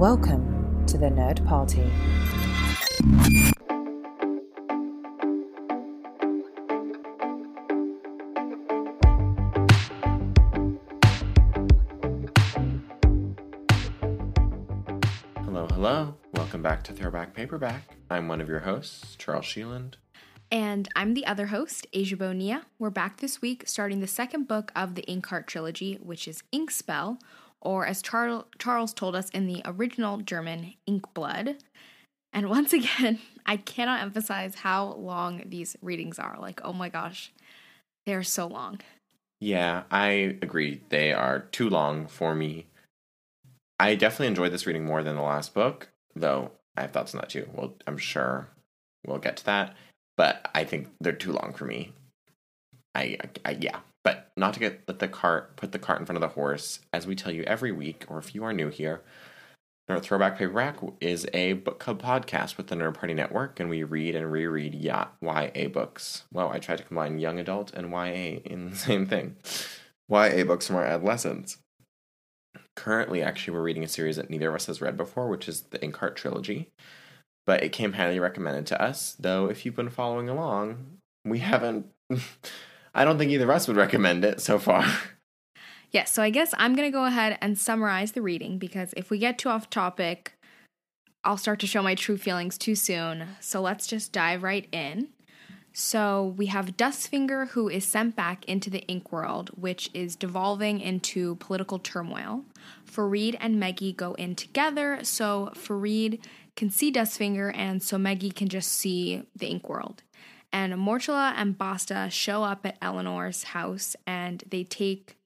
Welcome to the Nerd Party. Hello, hello. Welcome back to Throwback Paperback. I'm one of your hosts, Charles Sheeland. And I'm the other host, Asia Bonilla. We're back this week starting the second book of the Inkheart trilogy, which is Inkspell, or as Char- Charles told us in the original German, Inkblood. And once again, I cannot emphasize how long these readings are. Like, oh my gosh, they are so long. Yeah, I agree. They are too long for me. I definitely enjoyed this reading more than the last book, though I have thoughts on that too. Well, I'm sure we'll get to that, but I think they're too long for me. I, I yeah, but not to get let the cart put the cart in front of the horse. As we tell you every week, or if you are new here, Nerd Throwback Paperback is a book club podcast with the Nerd Party Network, and we read and reread ya- books. Well, I try to combine young adult and YA in the same thing. YA books from our adolescents. Currently, actually, we're reading a series that neither of us has read before, which is the Inkheart trilogy. But it came highly recommended to us, though if you've been following along, we haven't. I don't think either of us would recommend it so far. Yes, so I guess I'm going to go ahead and summarize the reading because if we get too off topic, I'll start to show my true feelings too soon. So let's just dive right in. So we have Dustfinger, who is sent back into the ink world, which is devolving into political turmoil. Farid and Meggie go in together, so Farid can see Dustfinger, and so Meggie can just see the ink world. And Mortula and Basta show up at Elinor's house, and they take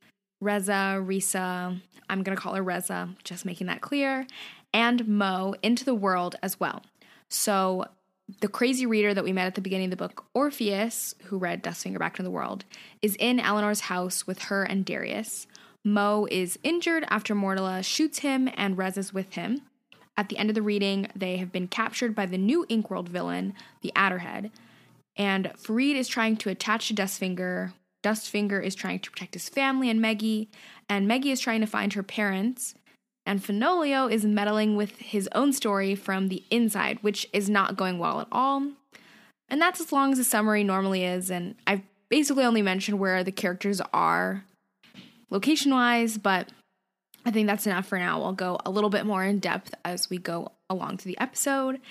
Reza, Risa, I'm going to call her Reza, just making that clear, and Mo into the world as well. So, the crazy reader that we met at the beginning of the book, Orpheus, who read Dustfinger Back into the World, is in Elinor's house with her and Darius. Mo is injured after Mortala shoots him, and Reza's with him. At the end of the reading, they have been captured by the new Inkworld villain, the Adderhead, and Farid is trying to attach to Dustfinger Dustfinger is trying to protect his family and Meggie, and Meggie is trying to find her parents. And Fenoglio is meddling with his own story from the inside, which is not going well at all. And that's as long as the summary normally is. And I've basically only mentioned where the characters are location wise, but I think that's enough for now. I'll go a little bit more in depth as we go along to the episode.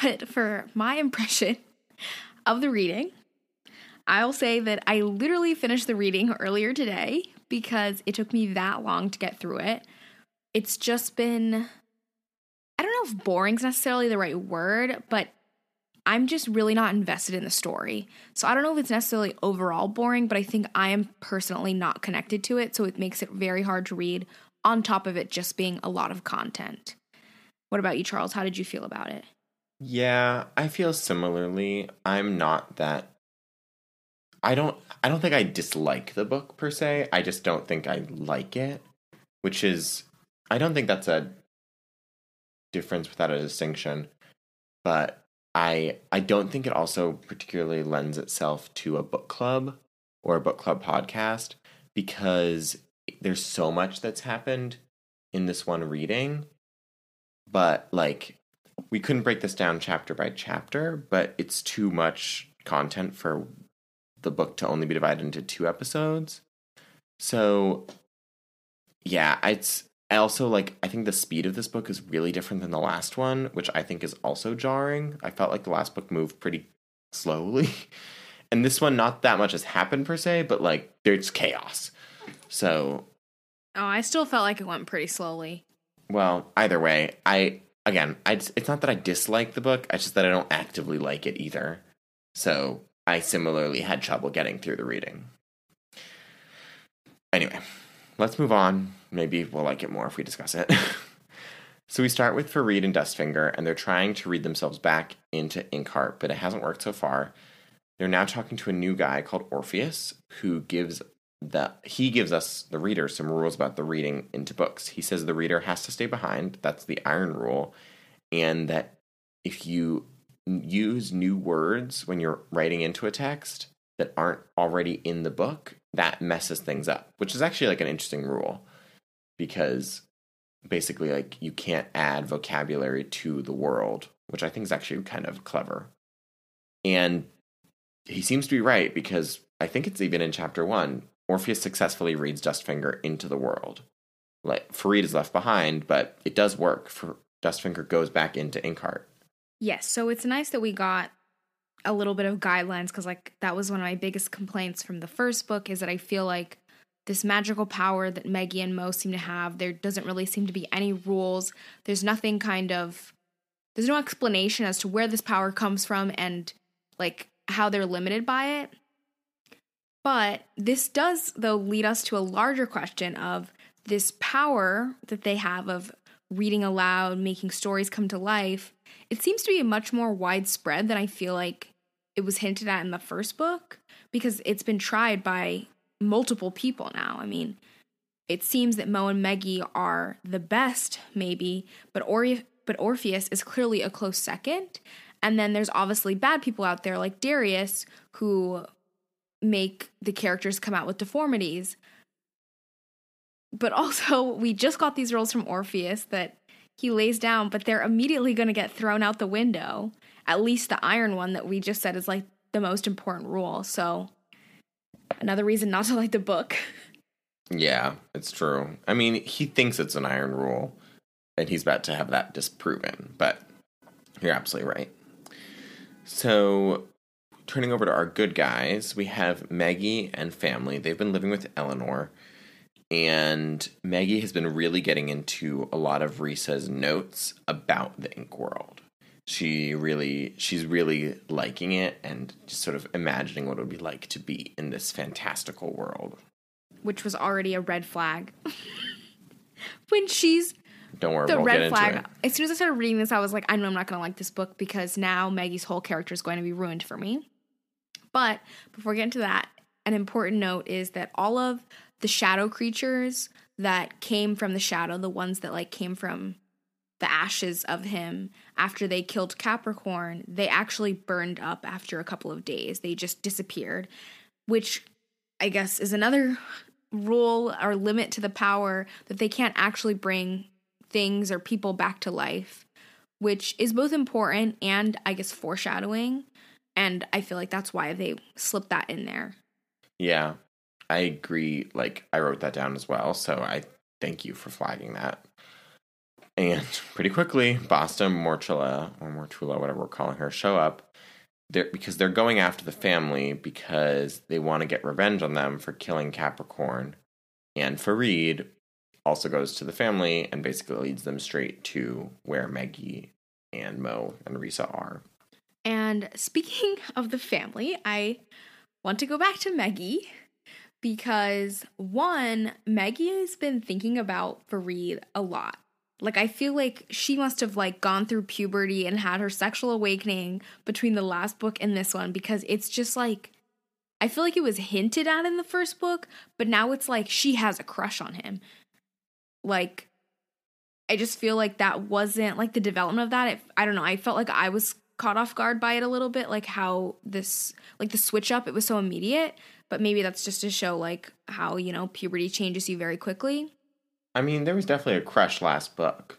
But for my impression of the reading, I'll say that I literally finished the reading earlier today because it took me that long to get through it. It's just been, I don't know if boring is necessarily the right word, but I'm just really not invested in the story. So I don't know if it's necessarily overall boring, but I think I am personally not connected to it. So it makes it very hard to read, on top of it just being a lot of content. What about you, Charles? How did you feel about it? Yeah, I feel similarly. I'm not that I don't I don't think I dislike the book per se. I just don't think I like it, which is I don't think that's a difference without a distinction. But I I don't think it also particularly lends itself to a book club or a book club podcast because there's so much that's happened in this one reading. But like we couldn't break this down chapter by chapter, but it's too much content for the book to only be divided into two episodes. So yeah, it's I also like I think the speed of this book is really different than the last one, which I think is also jarring. I felt like the last book moved pretty slowly. And this one not that much has happened per se, but like there's chaos. So Oh, I still felt like it went pretty slowly. Well, either way, I again, I it's not that I dislike the book, it's just that I don't actively like it either. So I similarly had trouble getting through the reading. Anyway, let's move on. Maybe we'll like it more if we discuss it. so we start with Farid and Dustfinger, and they're trying to read themselves back into Inkheart, but it hasn't worked so far. They're now talking to a new guy called Orpheus, who gives that he gives us the reader some rules about the reading into books. He says the reader has to stay behind. That's the iron rule, and that if you use new words when you're writing into a text that aren't already in the book, that messes things up. Which is actually like an interesting rule because basically like you can't add vocabulary to the world, which I think is actually kind of clever. And he seems to be right because I think it's even in chapter 1 Orpheus successfully reads Dustfinger into the world. Like Farid is left behind, but it does work. For Dustfinger goes back into Inkheart. Yes, so it's nice that we got a little bit of guidelines because like that was one of my biggest complaints from the first book is that I feel like this magical power that Maggie and Mo seem to have, there doesn't really seem to be any rules. There's nothing kind of there's no explanation as to where this power comes from and like how they're limited by it. But this does though lead us to a larger question of this power that they have of reading aloud, making stories come to life. It seems to be much more widespread than I feel like it was hinted at in the first book because it's been tried by multiple people now. I mean, it seems that Mo and Meggie are the best, maybe, but but Orpheus is clearly a close second. And then there's obviously bad people out there like Darius who make the characters come out with deformities. But also, we just got these rules from Orpheus that he lays down, but they're immediately going to get thrown out the window. At least the iron one that we just said is like the most important rule. So, another reason not to like the book. Yeah, it's true. I mean, he thinks it's an iron rule, and he's about to have that disproven, but you're absolutely right. So, turning over to our good guys, we have Maggie and family. They've been living with Elinor, and Maggie has been really getting into a lot of Risa's notes about the ink world. She really, she's really liking it and just sort of imagining what it would be like to be in this fantastical world. Which was already a red flag. when she's Don't worry, the we'll red flag. As soon as I started reading this, I was like, I know I'm not going to like this book because now Maggie's whole character is going to be ruined for me. But before we get into that, an important note is that all of the shadow creatures that came from the shadow, the ones that like came from the ashes of him after they killed Capricorn, they actually burned up after a couple of days. They just disappeared, which I guess is another rule or limit to the power that they can't actually bring things or people back to life, which is both important and I guess foreshadowing. And I feel like that's why they slipped that in there. Yeah, I agree. Like, I wrote that down as well. So I thank you for flagging that. And pretty quickly, Basta, Mortula, or Mortula, whatever we're calling her, show up. They're, because they're going after the family because they want to get revenge on them for killing Capricorn. And Farid also goes to the family and basically leads them straight to where Maggie and Mo and Risa are. And speaking of the family, I want to go back to Maggie because one, Maggie has been thinking about Farid a lot. Like I feel like she must have like gone through puberty and had her sexual awakening between the last book and this one because it's just like I feel like it was hinted at in the first book, but now it's like she has a crush on him. Like I just feel like that wasn't like the development of that. It, I don't know. I felt like I was caught off guard by it a little bit, like how this, like the switch up, it was so immediate. But maybe that's just to show like how you know puberty changes you very quickly. I mean, there was definitely a crush last book.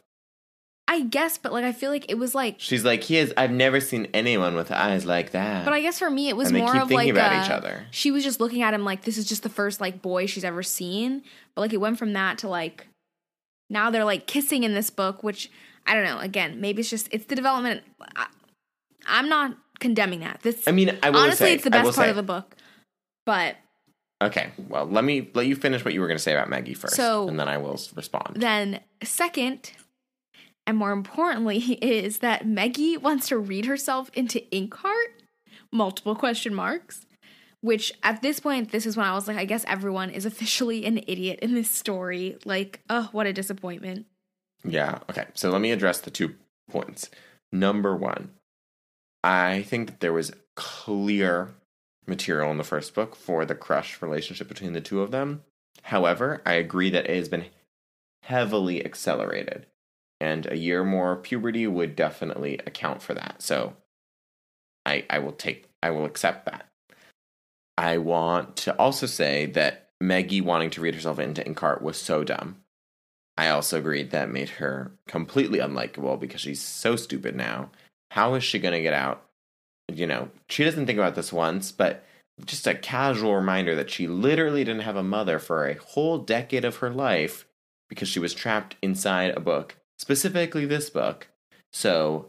I guess, but like I feel like it was like. She's like, he is. I've never seen anyone with eyes like that. But I guess for me, it was and they more keep of thinking like about a- each other. She was just looking at him like this is just the first like boy she's ever seen. But like it went from that to like now they're like kissing in this book, which I don't know. Again, maybe it's just it's the development. Uh, I'm not condemning that. This I mean, I honestly, say, it's the best part say- of the book. But Okay, well, let me let you finish what you were going to say about Maggie first, So- and then I will respond. then second, and more importantly, is that Meggie wants to read herself into Inkheart. Multiple question marks. Which at this point, this is when I was like, I guess everyone is officially an idiot in this story. Like, oh, what a disappointment. yeah. Okay. So let me address the two points. Number one, I think that there was clear material in the first book for the crush relationship between the two of them. However, I agree that it has been heavily accelerated, and a year more puberty would definitely account for that. So, I I will take I will accept that. I want to also say that Maggie wanting to read herself into Inkheart was so dumb. I also agreed that made her completely unlikable because she's so stupid now. How is she going to get out? You know, she doesn't think about this once, but just a casual reminder that she literally didn't have a mother for a whole decade of her life because she was trapped inside a book, specifically this book. So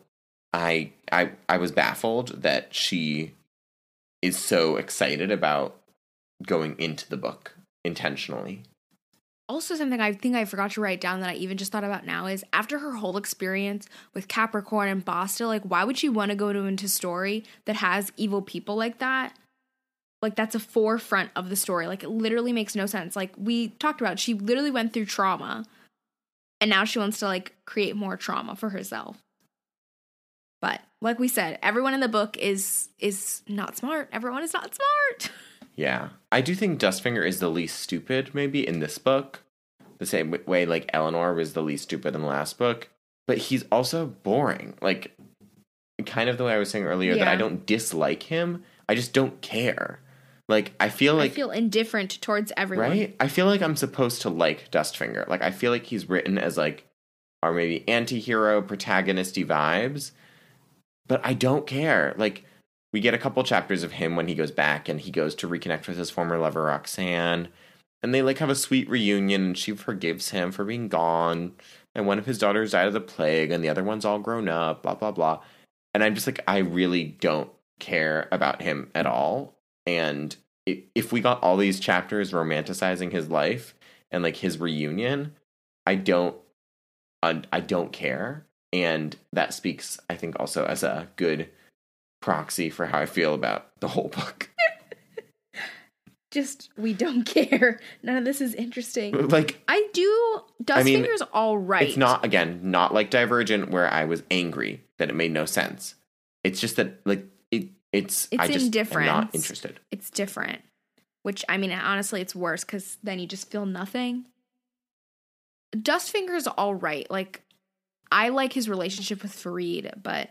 I I I was baffled that she is so excited about going into the book intentionally. Also, something I think I forgot to write down that I even just thought about now is after her whole experience with Capricorn and Basta, like, why would she want to go to into a story that has evil people like that? Like, that's a forefront of the story. Like, it literally makes no sense. Like, we talked about, she literally went through trauma and now she wants to, like, create more trauma for herself. But like we said, everyone in the book is is not smart. Everyone is not smart. Yeah. I do think Dustfinger is the least stupid, maybe, in this book. The same way, like, Elinor was the least stupid in the last book. But he's also boring. Like, kind of the way I was saying earlier, that I don't dislike him. I just don't care. Like, I feel like. I feel indifferent towards everyone. right? I feel like I'm supposed to like Dustfinger. Like, I feel like he's written as, like, or maybe anti hero, protagonisty vibes. But I don't care. Like, we get a couple chapters of him when he goes back and he goes to reconnect with his former lover Roxane. And they like have a sweet reunion and she forgives him for being gone. And one of his daughters died of the plague and the other one's all grown up blah blah blah. And i'm just like i really don't care about him at all. And if we got all these chapters romanticizing his life and like his reunion i don't i don't care. And that speaks i think also as a good proxy for how i feel about the whole book Just we don't care. None of this is interesting. like I do. I mean, Dustfinger's all right. It's not again, not like Divergent where I was angry that it made no sense. It's just that like it it's, It's I just am not interested. It's different. Which I mean, honestly, it's worse because then you just feel nothing. Dustfinger's all right. Like, I like his relationship with Farid, but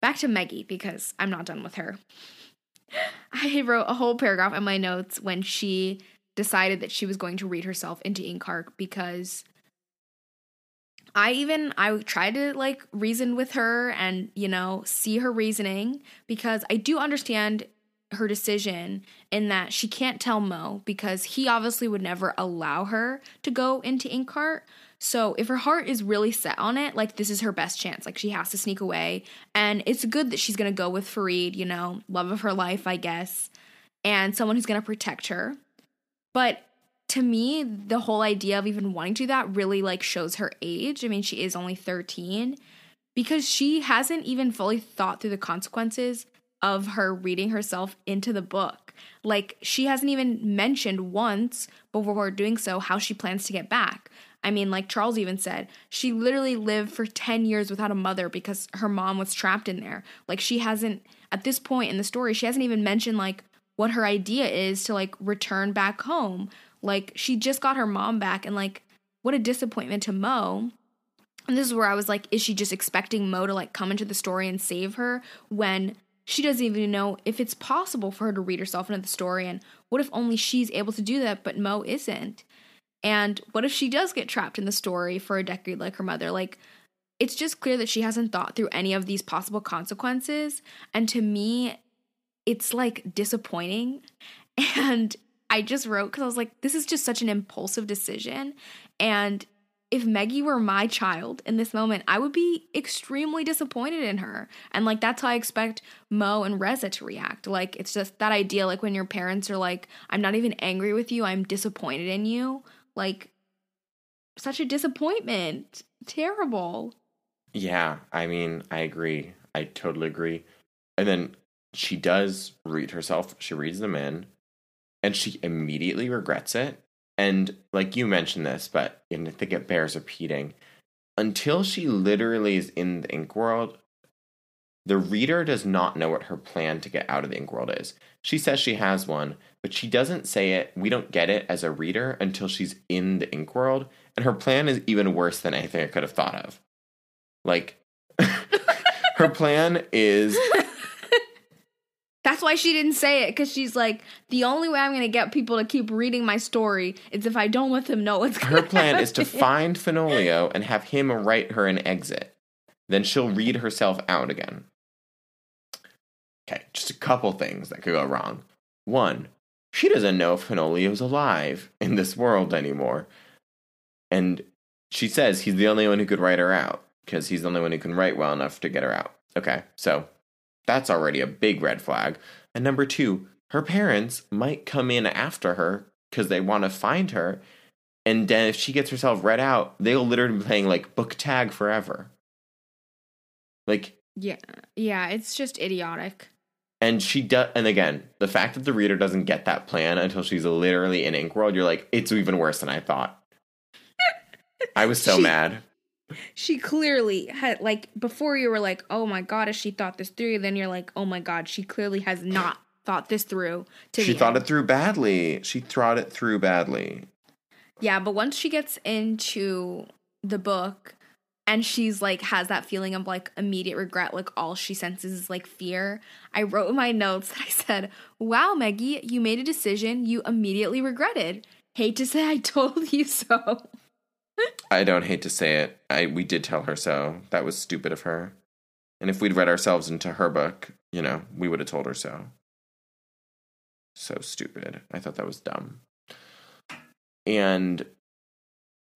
back to Meggie because I'm not done with her. I wrote a whole paragraph in my notes when she decided that she was going to read herself into Inkheart because I even I tried to like reason with her and you know see her reasoning because I do understand her decision in that she can't tell Mo because he obviously would never allow her to go into Inkheart. So if her heart is really set on it, like this is her best chance. Like she has to sneak away. And it's good that she's gonna go with Farid, you know, love of her life, I guess, and someone who's gonna protect her. But to me, the whole idea of even wanting to do that really like shows her age. I mean, she is only 13 because she hasn't even fully thought through the consequences of her reading herself into the book. Like, she hasn't even mentioned once before doing so how she plans to get back. I mean, like Charles even said, she literally lived for 10 years without a mother because her mom was trapped in there. Like, she hasn't, at this point in the story, she hasn't even mentioned, like, what her idea is to, like, return back home. Like, she just got her mom back, and, like, what a disappointment to Mo. And this is where I was like, is she just expecting Mo to like come into the story and save her when she doesn't even know if it's possible for her to read herself into the story? And what if only she's able to do that, but Mo isn't? And what if she does get trapped in the story for a decade like her mother? Like, it's just clear that she hasn't thought through any of these possible consequences. And to me, it's like disappointing. And I just wrote because I was like, this is just such an impulsive decision. And if Maggie were my child in this moment, I would be extremely disappointed in her. And like that's how I expect Mo and Reza to react. Like it's just that idea like when your parents are like, I'm not even angry with you, I'm disappointed in you. Like such a disappointment. Terrible. Yeah, I mean, I agree. I totally agree. And then she does read herself. She reads them in, and she immediately regrets it. And like you mentioned this, but I think it bears repeating. Until she literally is in the ink world, the reader does not know what her plan to get out of the ink world is. She says she has one, but she doesn't say it. We don't get it as a reader until she's in the ink world, and her plan is even worse than anything I could have thought of. Like her plan is That's why she didn't say it because she's like, the only way I'm going to get people to keep reading my story is if I don't let them know what's Her plan is to find Fenoglio and have him write her an exit. Then she'll read herself out again. Okay, just a couple things that could go wrong. One, she doesn't know if Fenoglio's alive in this world anymore. And she says he's the only one who could write her out because he's the only one who can write well enough to get her out. Okay, so that's already a big red flag. And number two, her parents might come in after her because they want to find her. And then if she gets herself read out, they'll literally be playing like book tag forever. Like, yeah, yeah, it's just idiotic. And she does, and again, the fact that the reader doesn't get that plan until she's literally in Ink World, you're like, it's even worse than I thought. I was so She- mad. She clearly had, like, before you were like, oh my god, has she thought this through? Then you're like, oh my god, she clearly has not thought this through. To She thought end. it through badly. She thought it through badly. Yeah, but once she gets into the book and she's like has that feeling of like immediate regret, like all she senses is like fear. I wrote in my notes that I said, Wow, Maggie, you made a decision you immediately regretted. Hate to say I told you so. I don't hate to say it. I we did tell her so. That was stupid of her. And if we'd read ourselves into her book, you know, we would have told her so. So stupid. I thought that was dumb. And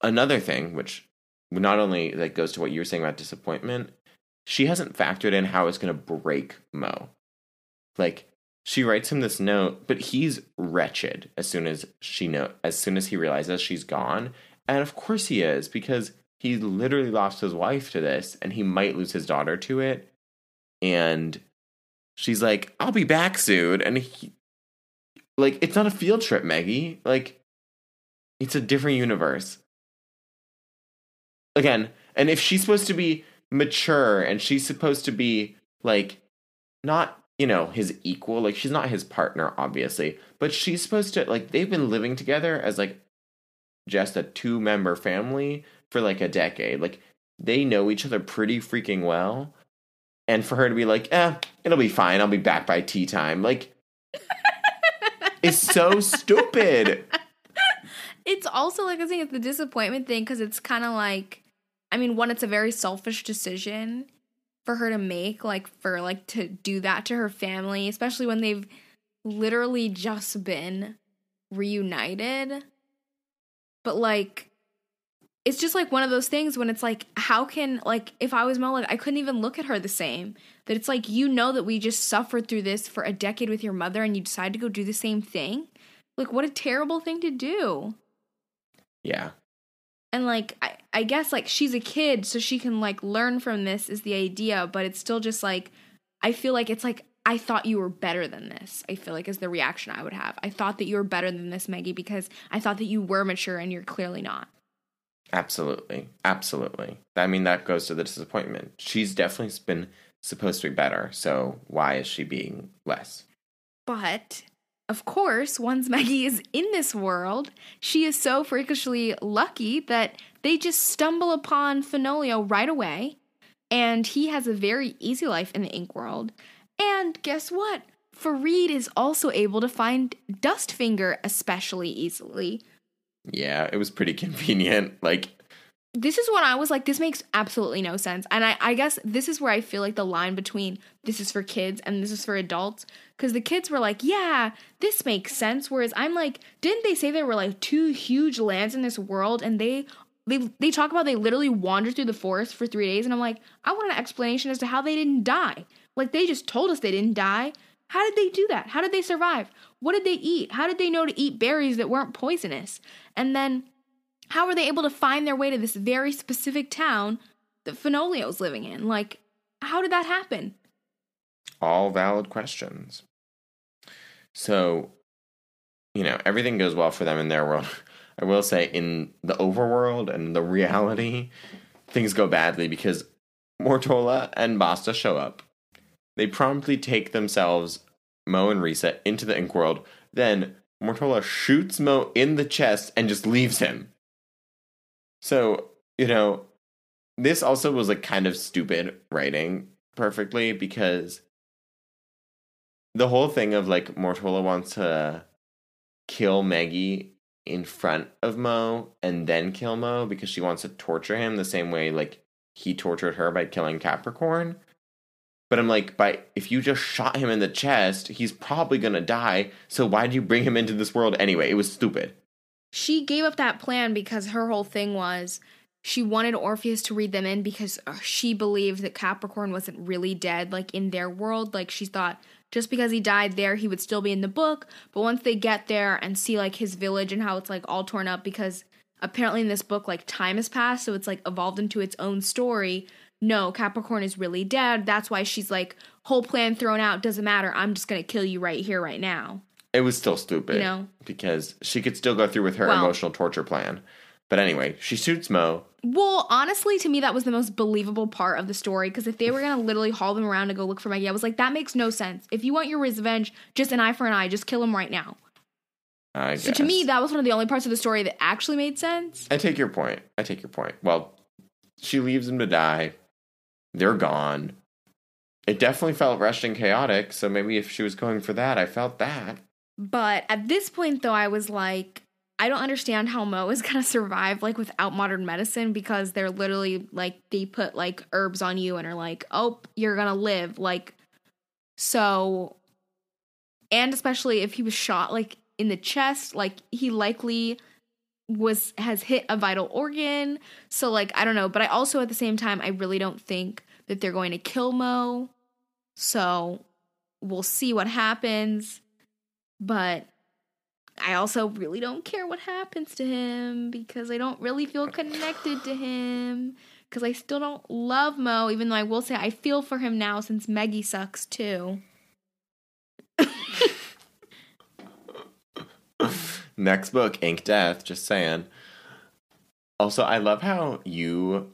another thing, which not only like goes to what you were saying about disappointment, she hasn't factored in how it's going to break Mo. Like she writes him this note, but he's wretched as soon as she know as soon as he realizes she's gone, and of course he is because he literally lost his wife to this, and he might lose his daughter to it. And she's like, "I'll be back soon," and he, like, it's not a field trip, Maggie. Like, it's a different universe. Again, and if she's supposed to be mature and she's supposed to be like not you know his equal like she's not his partner obviously but she's supposed to like they've been living together as like just a two member family for like a decade. Like they know each other pretty freaking well. And for her to be like eh it'll be fine. I'll be back by tea time. Like it's so stupid. It's also like I think it's the disappointment thing because it's kind of like, I mean, one, it's a very selfish decision for her to make, like for like to do that to her family, especially when they've literally just been reunited. But like, it's just like one of those things when it's like, how can like if I was Mo, like I couldn't even look at her the same. That it's like you know that we just suffered through this for a decade with your mother, and you decide to go do the same thing. Like, what a terrible thing to do yeah and like I, I guess like she's a kid so she can like learn from this is the idea but it's still just like i feel like it's like i thought you were better than this i feel like is the reaction i would have i thought that you were better than this maggie because i thought that you were mature and you're clearly not Absolutely. Absolutely. I mean, that goes to the disappointment. She's definitely been supposed to be better. So why is she being less? but of course once maggie is in this world she is so freakishly lucky that they just stumble upon fenoglio right away and he has a very easy life in the ink world. And guess what? Farid is also able to find dustfinger especially easily. Yeah, it was pretty convenient. Like, this is when I was like, this makes absolutely no sense. And I, I guess this is where I feel like the line between this is for kids and this is for adults. Because the kids were like, yeah, this makes sense. Whereas I'm like, didn't they say there were like two huge lands in this world and they they they talk about they literally wandered through the forest for three days and I'm like, I want an explanation as to how they didn't die. Like they just told us they didn't die. How did they do that? How did they survive? What did they eat? How did they know to eat berries that weren't poisonous? And then how were they able to find their way to this very specific town that Fenoglio's living in? Like, how did that happen? all valid questions. So, you know, everything goes well for them in their world. I will say, in the overworld and the reality, things go badly because Mortola and Basta show up. They promptly take themselves, Mo and Risa, into the Ink world. Then Mortola shoots Mo in the chest and just leaves him. So, you know, this also was like kind of stupid writing perfectly because the whole thing of like Mortola wants to kill Maggie in front of Mo and then kill Mo because she wants to torture him the same way like he tortured her by killing Capricorn. But I'm like, by if you just shot him in the chest, he's probably gonna die. So why did you bring him into this world anyway? It was stupid. She gave up that plan because her whole thing was she wanted Orpheus to read them in because uh, she believed that Capricorn wasn't really dead, like in their world. Like she thought just because he died there, he would still be in the book. But once they get there and see like his village and how it's like all torn up because apparently in this book, like time has passed, so it's like evolved into its own story. No, Capricorn is really dead. That's why she's like, whole plan thrown out, doesn't matter. I'm just gonna kill you right here, right now. It was still stupid. You know? Because she could still go through with her Well- emotional torture plan. But anyway, she shoots Mo. Well, honestly, to me, that was the most believable part of the story because if they were gonna literally haul them around to go look for Maggie, I was like, that makes no sense. If you want your revenge, just an eye for an eye, just kill him right now. I So to me, that was one of the only parts of the story that actually made sense. I take your point. I take your point. Well, she leaves him to die. They're gone. It definitely felt rushed and chaotic, so maybe if she was going for that, I felt that. But at this point, though, I was like, I don't understand how Mo is gonna survive like without modern medicine because they're literally like they put like herbs on you and are like, oh, you're gonna live. Like, so, and especially if he was shot like in the chest, like he likely was has hit a vital organ. So like I don't know, but I also at the same time I really don't think that they're going to kill Mo. So we'll see what happens. But I also really don't care what happens to him because I don't really feel connected to him because I still don't love Mo, even though I will say I feel for him now since Maggie sucks too. Next book, Ink Death, just saying. Also, I love how you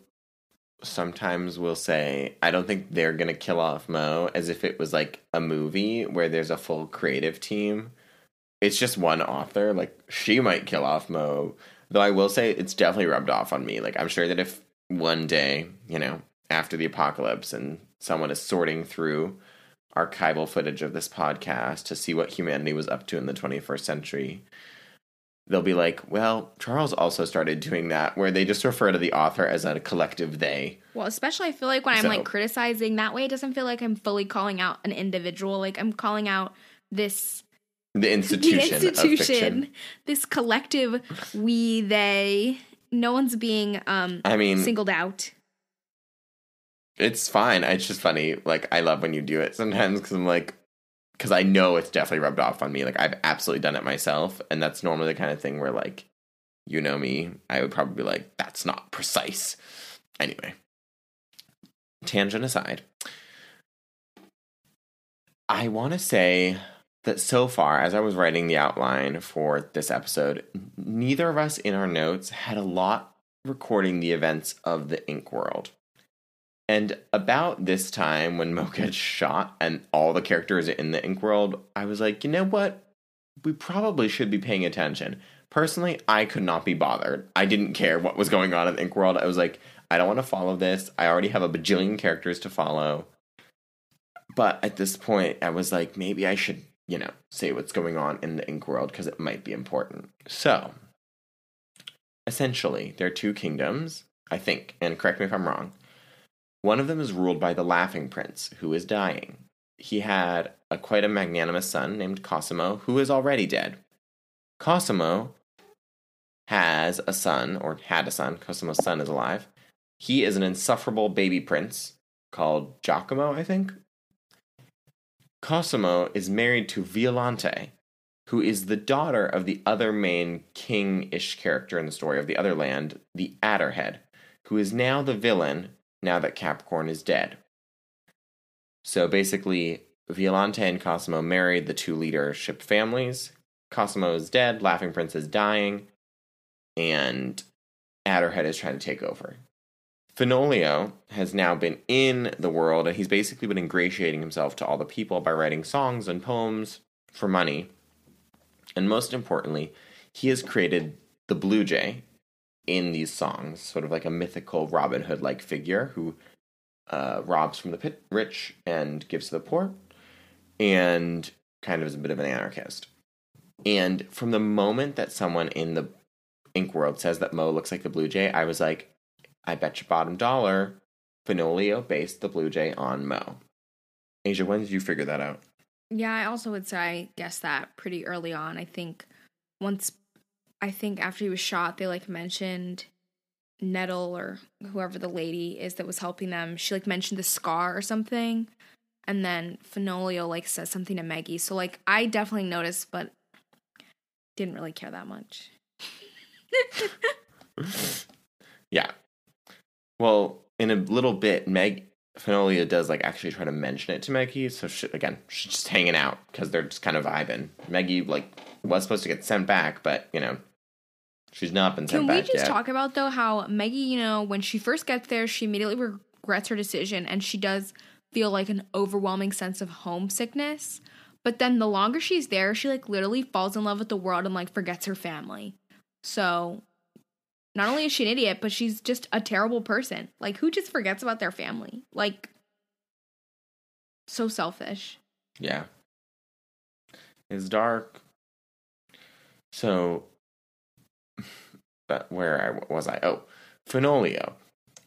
sometimes will say, I don't think they're going to kill off Mo as if it was like a movie where there's a full creative team. It's just one author. Like, she might kill off Mo. Though I will say it's definitely rubbed off on me. Like, I'm sure that if one day, you know, after the apocalypse and someone is sorting through archival footage of this podcast to see what humanity was up to in the 21st century, they'll be like, well, Charles also started doing that, where they just refer to the author as a collective they. Well, especially I feel like when I'm So- like criticizing that way, it doesn't feel like I'm fully calling out an individual. Like I'm calling out this The institution, the institution, this collective we they. No one's being um I mean, singled out. it's fine. It's just funny. Like, I love when you do it sometimes because I'm like, because I know it's definitely rubbed off on me. Like, I've absolutely done it myself. And that's normally the kind of thing where, like, you know me, I would probably be like, that's not precise. Anyway, tangent aside, I want to say that so far, as I was writing the outline for this episode, neither of us in our notes had a lot recording the events of the Ink world. And about this time when Mo gets shot and all the characters in the Ink world, I was like, you know what? We probably should be paying attention. Personally, I could not be bothered. I didn't care what was going on in the Ink world. I was like, I don't want to follow this. I already have a bajillion characters to follow. But at this point, I was like, maybe I should, you know, say what's going on in the Ink world because it might be important. So, essentially, there are two kingdoms, I think, and correct me if I'm wrong. One of them is ruled by the Laughing Prince, who is dying. He had a quite a magnanimous son named Cosimo, who is already dead. Cosimo has a son, or had a son. Cosimo's son is alive. He is an insufferable baby prince called Giacomo, I think. Cosimo is married to Violante, who is the daughter of the other main king ish character in the story of the other land, the Adderhead, who is now the villain now that Capricorn is dead. So basically, Violante and Cosimo married the two leadership families. Cosimo is dead, Laughing Prince is dying, and Adderhead is trying to take over. Fenoglio has now been in the world, and he's basically been ingratiating himself to all the people by writing songs and poems for money. And most importantly, he has created the Blue Jay in these songs, sort of like a mythical Robin Hood like figure who uh, robs from the pit- rich and gives to the poor. and kind of is a bit of an anarchist. And from the moment that someone in the ink world says that Mo looks like the Blue Jay, I was like, I bet you bottom dollar Fenoglio based the Blue Jay on Mo. Asia, when did you figure that out? Yeah, I also would say I guessed that pretty early on. I think once, I think after he was shot, they like mentioned Nettle or whoever the lady is that was helping them. She like mentioned the scar or something. And then Fenoglio like says something to Meggie. So like I definitely noticed, but didn't really care that much. yeah. Well, in a little bit, Meg Fenoglio does like actually try to mention it to Meggie. So she, again, she's just hanging out because they're just kind of vibing. Meggie like was supposed to get sent back, but you know, she's not been sent Can we just yet. talk about though how Meggie, you know, when she first gets there, she immediately regrets her decision and she does feel like an overwhelming sense of homesickness. But then the longer she's there, she like literally falls in love with the world and like forgets her family. So not only is she an idiot, but she's just a terrible person. Like who just forgets about their family? Like so selfish. Yeah. It's dark. So, but where I, was I? Oh, Fenoglio.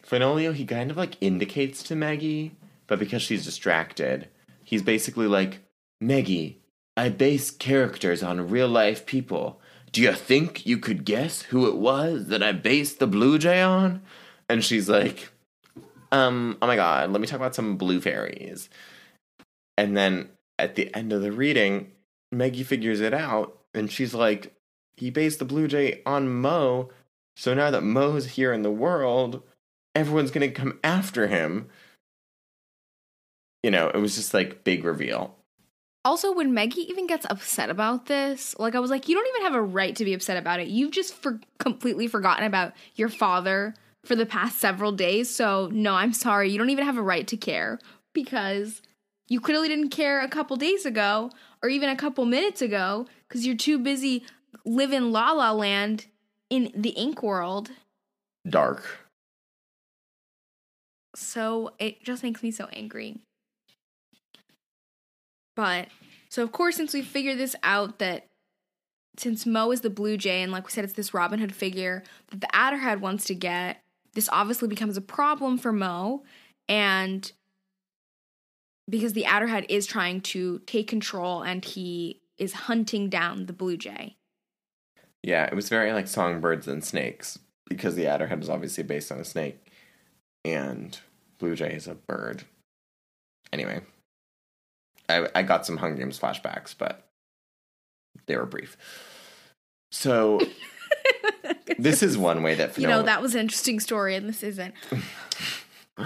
Fenoglio, he kind of like indicates to Maggie, but because she's distracted, he's basically like, Maggie, I base characters on real life people. Do you think you could guess who it was that I based the Blue Jay on? And she's like, um, oh my god, let me talk about some blue fairies. And then at the end of the reading, Maggie figures it out and she's like, he based the Blue Jay on Mo. So now that Mo's here in the world, everyone's going to come after him. You know, it was just like big reveal. Also, when Maggie even gets upset about this, like I was like, you don't even have a right to be upset about it. You've just for- completely forgotten about your father for the past several days. So, no, I'm sorry. You don't even have a right to care because you clearly didn't care a couple days ago or even a couple minutes ago because you're too busy living la la land in the ink world. Dark. So, it just makes me so angry. But so of course, since we figured this out that since Mo is the Blue Jay, and like we said, it's this Robin Hood figure that the Adderhead wants to get, this obviously becomes a problem for Mo, and because the Adderhead is trying to take control and he is hunting down the Blue Jay. Yeah, it was very like songbirds and snakes because the Adderhead is obviously based on a snake, and Blue Jay is a bird. Anyway, I, I got some Hunger Games flashbacks, but they were brief. So this is one way that you know that was an interesting story, and this isn't.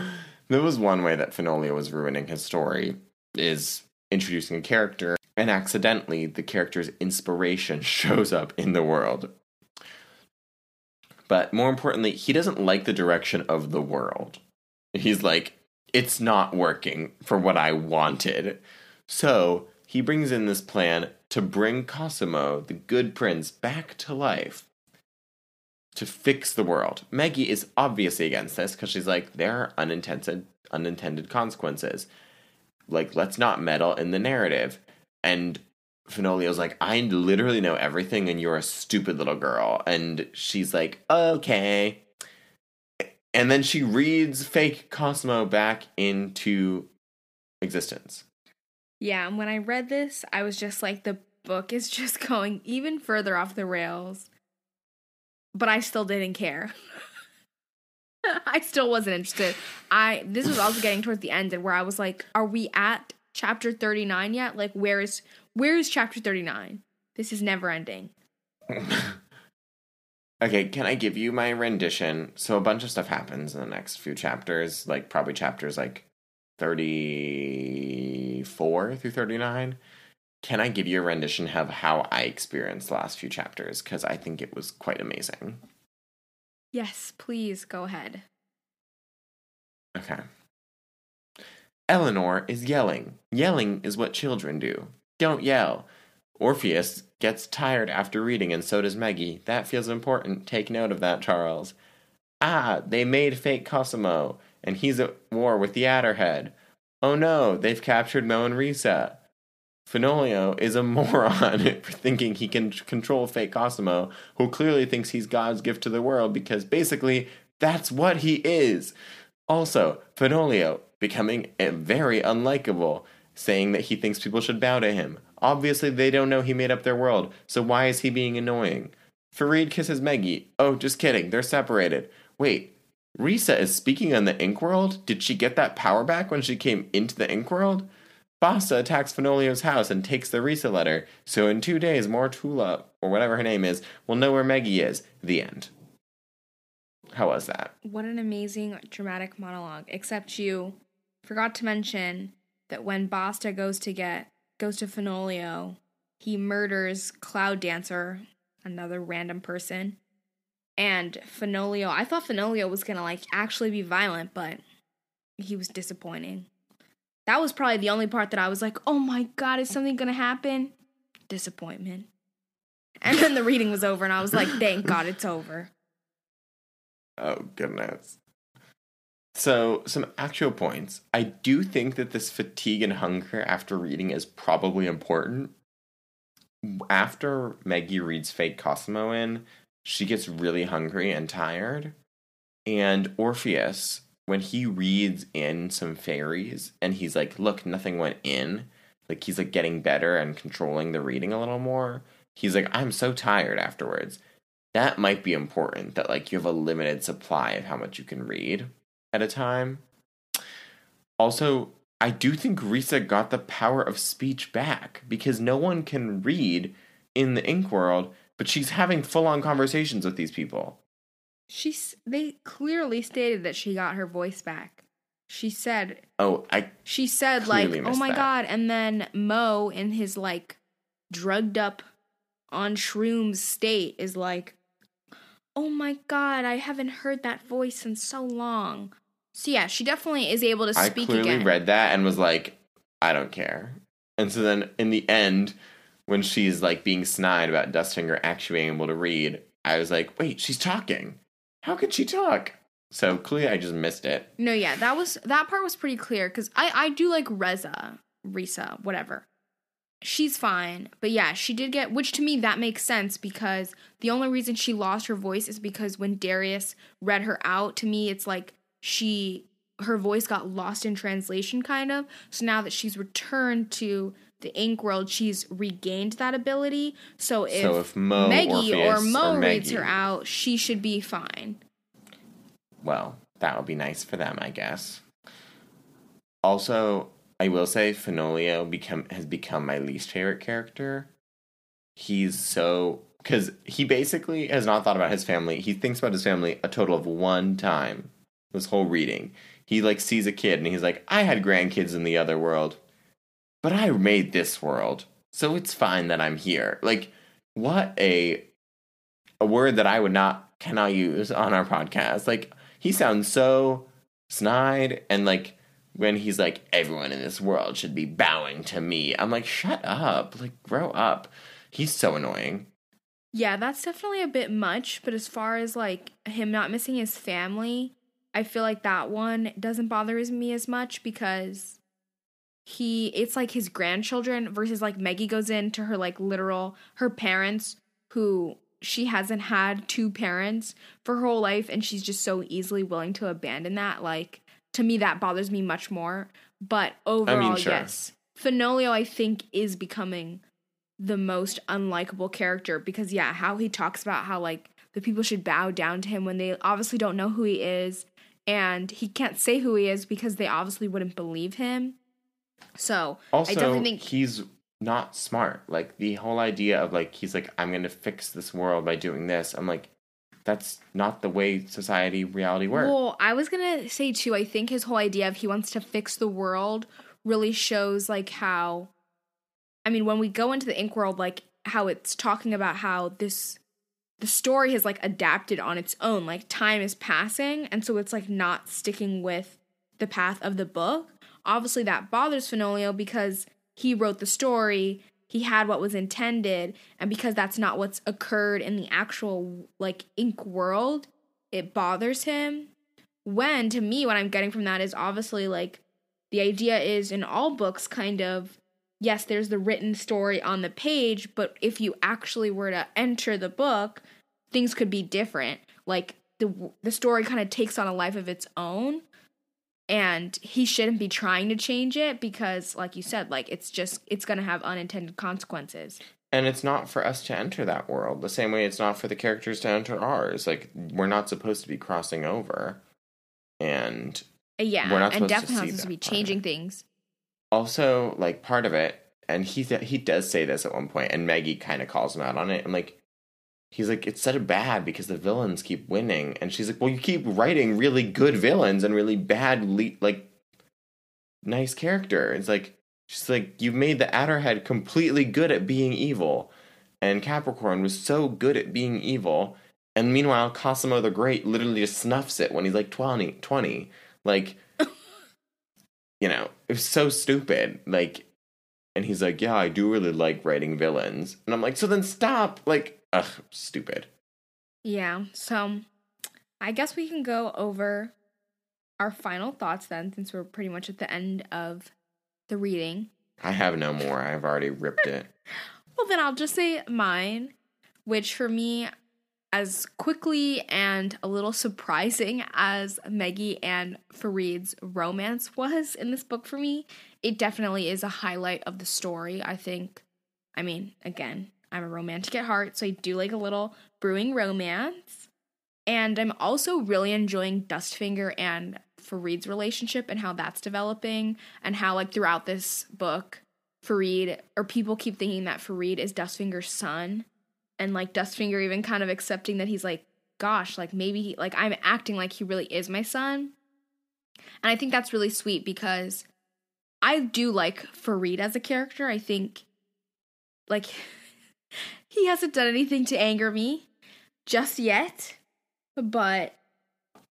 there was one way that Fenoglio was ruining his story is introducing a character, and accidentally the character's inspiration shows up in the world. But more importantly, he doesn't like the direction of the world. He's like, it's not working for what I wanted. So he brings in this plan to bring Cosimo, the good prince, back to life to fix the world. Maggie is obviously against this because she's like, there are unintended unintended consequences. Like, let's not meddle in the narrative. And Fenoglio's like, I literally know everything, and you're a stupid little girl. And she's like, okay. And then she reads fake Cosimo back into existence. Yeah, and when I read this, I was just like, the book is just going even further off the rails. But I still didn't care. I still wasn't interested. I this was also getting towards the end and where I was like, are we at chapter 39 yet? Like where is where is chapter 39? This is never ending. okay, can I give you my rendition? So a bunch of stuff happens in the next few chapters, like probably chapters like 34 through 39. Can I give you a rendition of how I experienced the last few chapters? Because I think it was quite amazing. Yes, please go ahead. Okay. Elinor is yelling. Yelling is what children do. Don't yell. Orpheus gets tired after reading, and so does Maggie. That feels important. Take note of that, Charles. Ah, they made fake Cosimo, and he's at war with the Adderhead. Oh no, they've captured Mo and Risa. Fenoglio is a moron for thinking he can control fake Cosimo, who clearly thinks he's God's gift to the world because basically that's what he is. Also, Fenoglio becoming very unlikable, saying that he thinks people should bow to him. Obviously, they don't know he made up their world, so why is he being annoying? Farid kisses Meggie. Oh, just kidding, they're separated. Wait, Risa is speaking on the Ink World? Did she get that power back when she came into the Ink World? Basta attacks Fenoglio's house and takes the Risa letter, so in two days, Mortola, or whatever her name is, will know where Meggie is. The end. How was that? What an amazing dramatic monologue. Except you forgot to mention that when Basta goes to get goes to Fenoglio, he murders Cloud Dancer, another random person. And Fenoglio, I thought Fenoglio was gonna like actually be violent, but he was disappointing. That was probably the only part that I was like, oh my god, is something gonna happen? Disappointment. And then the reading was over, and I was like, thank God it's over. Oh, goodness. So, some actual points. I do think that this fatigue and hunger after reading is probably important. After Meggie reads Fake Cosimo in, she gets really hungry and tired. And Orpheus, when he reads in some fairies and he's like, look, nothing went in, like he's like getting better and controlling the reading a little more. He's like, I'm so tired afterwards. That might be important that like you have a limited supply of how much you can read at a time. Also, I do think Risa got the power of speech back because no one can read in the ink world, but she's having full on conversations with these people. She's they clearly stated that she got her voice back. She said Oh, I she said like, "Oh my that. god." And then Mo in his like drugged up on shrooms state is like, "Oh my god, I haven't heard that voice in so long." So yeah, she definitely is able to speak. I clearly again. read that and was like, I don't care. And so then in the end, when she's like being snide about Dustfinger actually being able to read, I was like, wait, she's talking. How could she talk? So clearly I just missed it. No, yeah, that was that part was pretty clear because I I do like Resa, Risa, whatever. She's fine, but yeah, she did get which to me that makes sense because the only reason she lost her voice is because when Darius read her out to me, it's like she her voice got lost in translation kind of. So now that she's returned to the ink world, she's regained that ability. So if, so if Mo, Maggie or Orpheus, Mo or reads her out, she should be fine. well, that would be nice for them, I guess. Also, I will say Fenoglio become has become my least favorite character. He's so because he basically has not thought about his family. He thinks about his family a total of one time. This whole reading, he like sees a kid and he's like, "I had grandkids in the other world, but I made this world, so it's fine that I'm here." Like, what a a word that I would not cannot use on our podcast. Like, he sounds so snide and like when he's like everyone in this world should be bowing to me i'm like shut up like grow up he's so annoying Yeah, that's definitely a bit much, but as far as like him not missing his family, I feel like that one doesn't bother me as much because he it's like his grandchildren versus like Maggie goes into her like literal her parents who she hasn't had two parents for her whole life and she's just so easily willing to abandon that. Like to me that bothers me much more. But overall sure. yes. Fenoglio I think is becoming the most unlikable character because yeah, how he talks about how like the people should bow down to him when they obviously don't know who he is and he can't say who he is because they obviously wouldn't believe him. So, I definitely think he's not smart like the whole idea of like he's like i'm gonna fix this world by doing this i'm like that's not the way society reality works Well, I was gonna say too. I think his whole idea of he wants to fix the world really shows like how. I mean, when we go into the ink world, like how it's talking about how this the story has like adapted on its own. Like time is passing, and so it's like not sticking with the path of the book. Obviously, that bothers Fenoglio because he wrote the story. He had what was intended, and because that's not what's occurred in the actual like ink world, it bothers him. When to me, what I'm getting from that is obviously like the idea is in all books, kind of yes, there's the written story on the page, but if you actually were to enter the book, things could be different. Like the the story kind of takes on a life of its own and he shouldn't be trying to change it because like you said like it's just it's going to have unintended consequences. And it's not for us to enter that world the same way it's not for the characters to enter ours. Like we're not supposed to be crossing over and Uh, yeah We're not and supposed to definitely not supposed to be that part changing things also like part of it and he th- he does say this at one point and maggie kind of calls him out on it and like he's like it's such a bad because the villains keep winning and she's like well you keep writing really good villains and really bad le- like nice character. It's like she's like you've made the adderhead completely good at being evil and capricorn was so good at being evil and meanwhile cosimo the great literally just snuffs it when he's like 20 20 like you know, it was so stupid. Like, and he's like, yeah, I do really like writing villains. And I'm like, so then stop. Like, ugh, stupid. yeah so i guess we can go over our final thoughts then since we're pretty much at the end of the reading I have no more. I've already ripped it. Well, then I'll just say mine, which for me, as quickly and a little surprising as Maggie and Farid's romance was in this book for me, it definitely is a highlight of the story. I think, I mean, again, I'm a romantic at heart, so I do like a little brewing romance. And I'm also really enjoying Dustfinger and Farid's relationship and how that's developing, and how, like, throughout this book, Farid, or people keep thinking that Farid is Dustfinger's son, and like Dustfinger even kind of accepting that he's like, gosh, like maybe he, like I'm acting like he really is my son. And I think that's really sweet because I do like Farid as a character. I think like he hasn't done anything to anger me just yet, but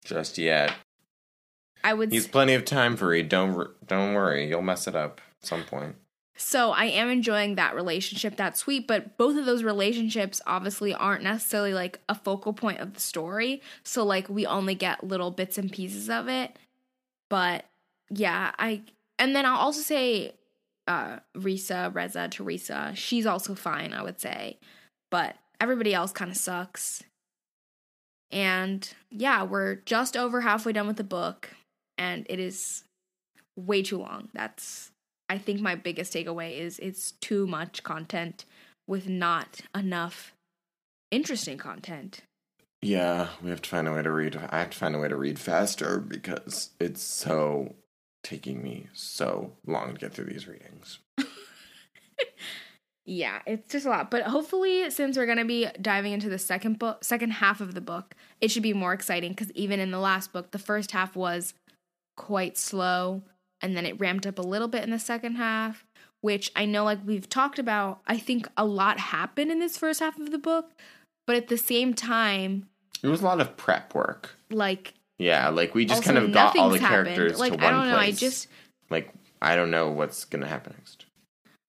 Just yet. I would He's plenty of time for you. Don't don't worry. You'll mess it up at some point. So I am enjoying that relationship. That's sweet, but both of those relationships obviously aren't necessarily like a focal point of the story. So like we only get little bits and pieces of it. But yeah, I and then I'll also say uh Risa, Resa, Teresa, she's also fine, I would say. But everybody else kind of sucks. And yeah, we're just over halfway done with the book and it is way too long. That's I think my biggest takeaway is it's too much content with not enough interesting content. Yeah, we have to find a way to read. I have to find a way to read faster because it's so taking me so long to get through these readings. Yeah, it's just a lot. But hopefully since we're going to be diving into the second book, second half of the book, it should be more exciting cuz even in the last book, the first half was quite slow and then it ramped up a little bit in the second half, which I know like we've talked about, I think a lot happened in this first half of the book, but at the same time, It was a lot of prep work. like Yeah, like we just kind of got all the happened. characters Like to one I don't know, place. I just like I don't know what's gonna happen next.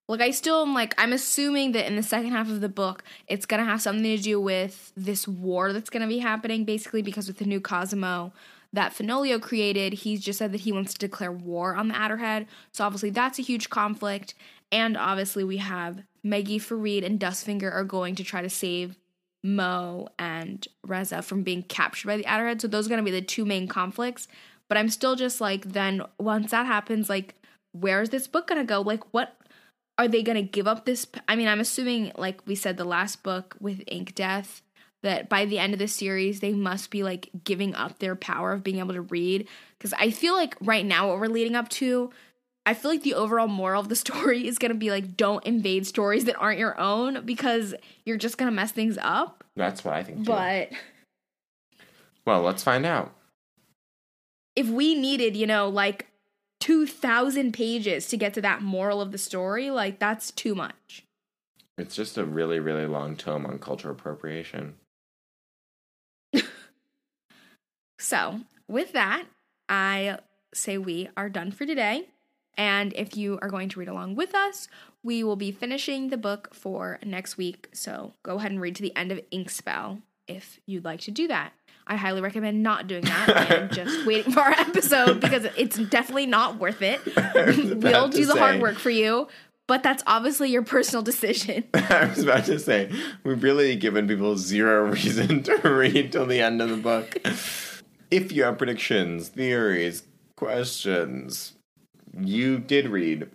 Like I still am like I'm assuming that in the second half of the book it's gonna have something to do with this war that's gonna be happening basically because with the new Cosimo that Fenoglio created, he's just said that he wants to declare war on the Adderhead. So obviously that's a huge conflict. And obviously we have Maggie Farid and Dustfinger are going to try to save Mo and Resa from being captured by the Adderhead. So those are gonna be the two main conflicts. But I'm still just like then once that happens, like where's this book gonna go? Like what are they going to give up this i mean i'm assuming like we said the last book with ink death that by the end of the series they must be like giving up their power of being able to read because i feel like right now what we're leading up to i feel like the overall moral of the story is going to be like don't invade stories that aren't your own because you're just going to mess things up That's what I think. Too. but well, let's find out. if we needed you know like 2000 pages to get to that moral of the story like that's too much It's just a really, really long tome on cultural appropriation. So, with that, I say we are done for today. And if you are going to read along with us, we will be finishing the book for next week. So, go ahead and read to the end of Inkspell if you'd like to do that. I highly recommend not doing that and just waiting for our episode because it's definitely not worth it. we'll do the hard work for you. but that's obviously your personal decision. I was about to say, we've really given people zero reason to read till the end of the book. If you have predictions, theories, questions, you did read,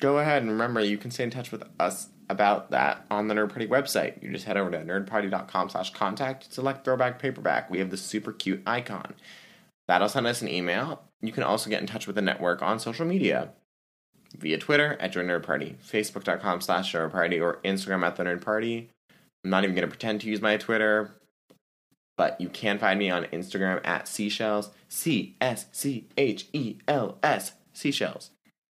go ahead and remember you can stay in touch with us about that on the Nerd Party website. You just head over to nerdparty.com slash contact, select throwback paperback. We have the super cute icon. That'll send us an email. You can also get in touch with the network on social media via Twitter at Join Nerd Party, Facebook.com slash Nerd Party, or Instagram at the Nerd Party. I'm not even going to pretend to use my Twitter, but you can find me on Instagram at Seashells, C S C H E L S, Seashells.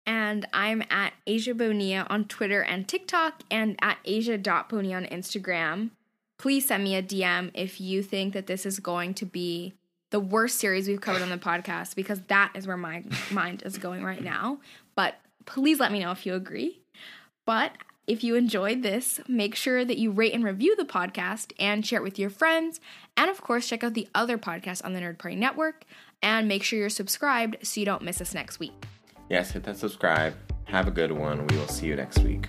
And I'm at Asia Bonilla on Twitter and TikTok and at Asia.Bonilla on Instagram. Please send me a DM if you think that this is going to be the worst series we've covered on the podcast because that is where my mind is going right now. But please let me know if you agree. But if you enjoyed this, make sure that you rate and review the podcast and share it with your friends. And of course, check out the other podcasts on the Nerd Party Network and make sure you're subscribed so you don't miss us next week. Yes, hit that subscribe. Have a good one. We will see you next week.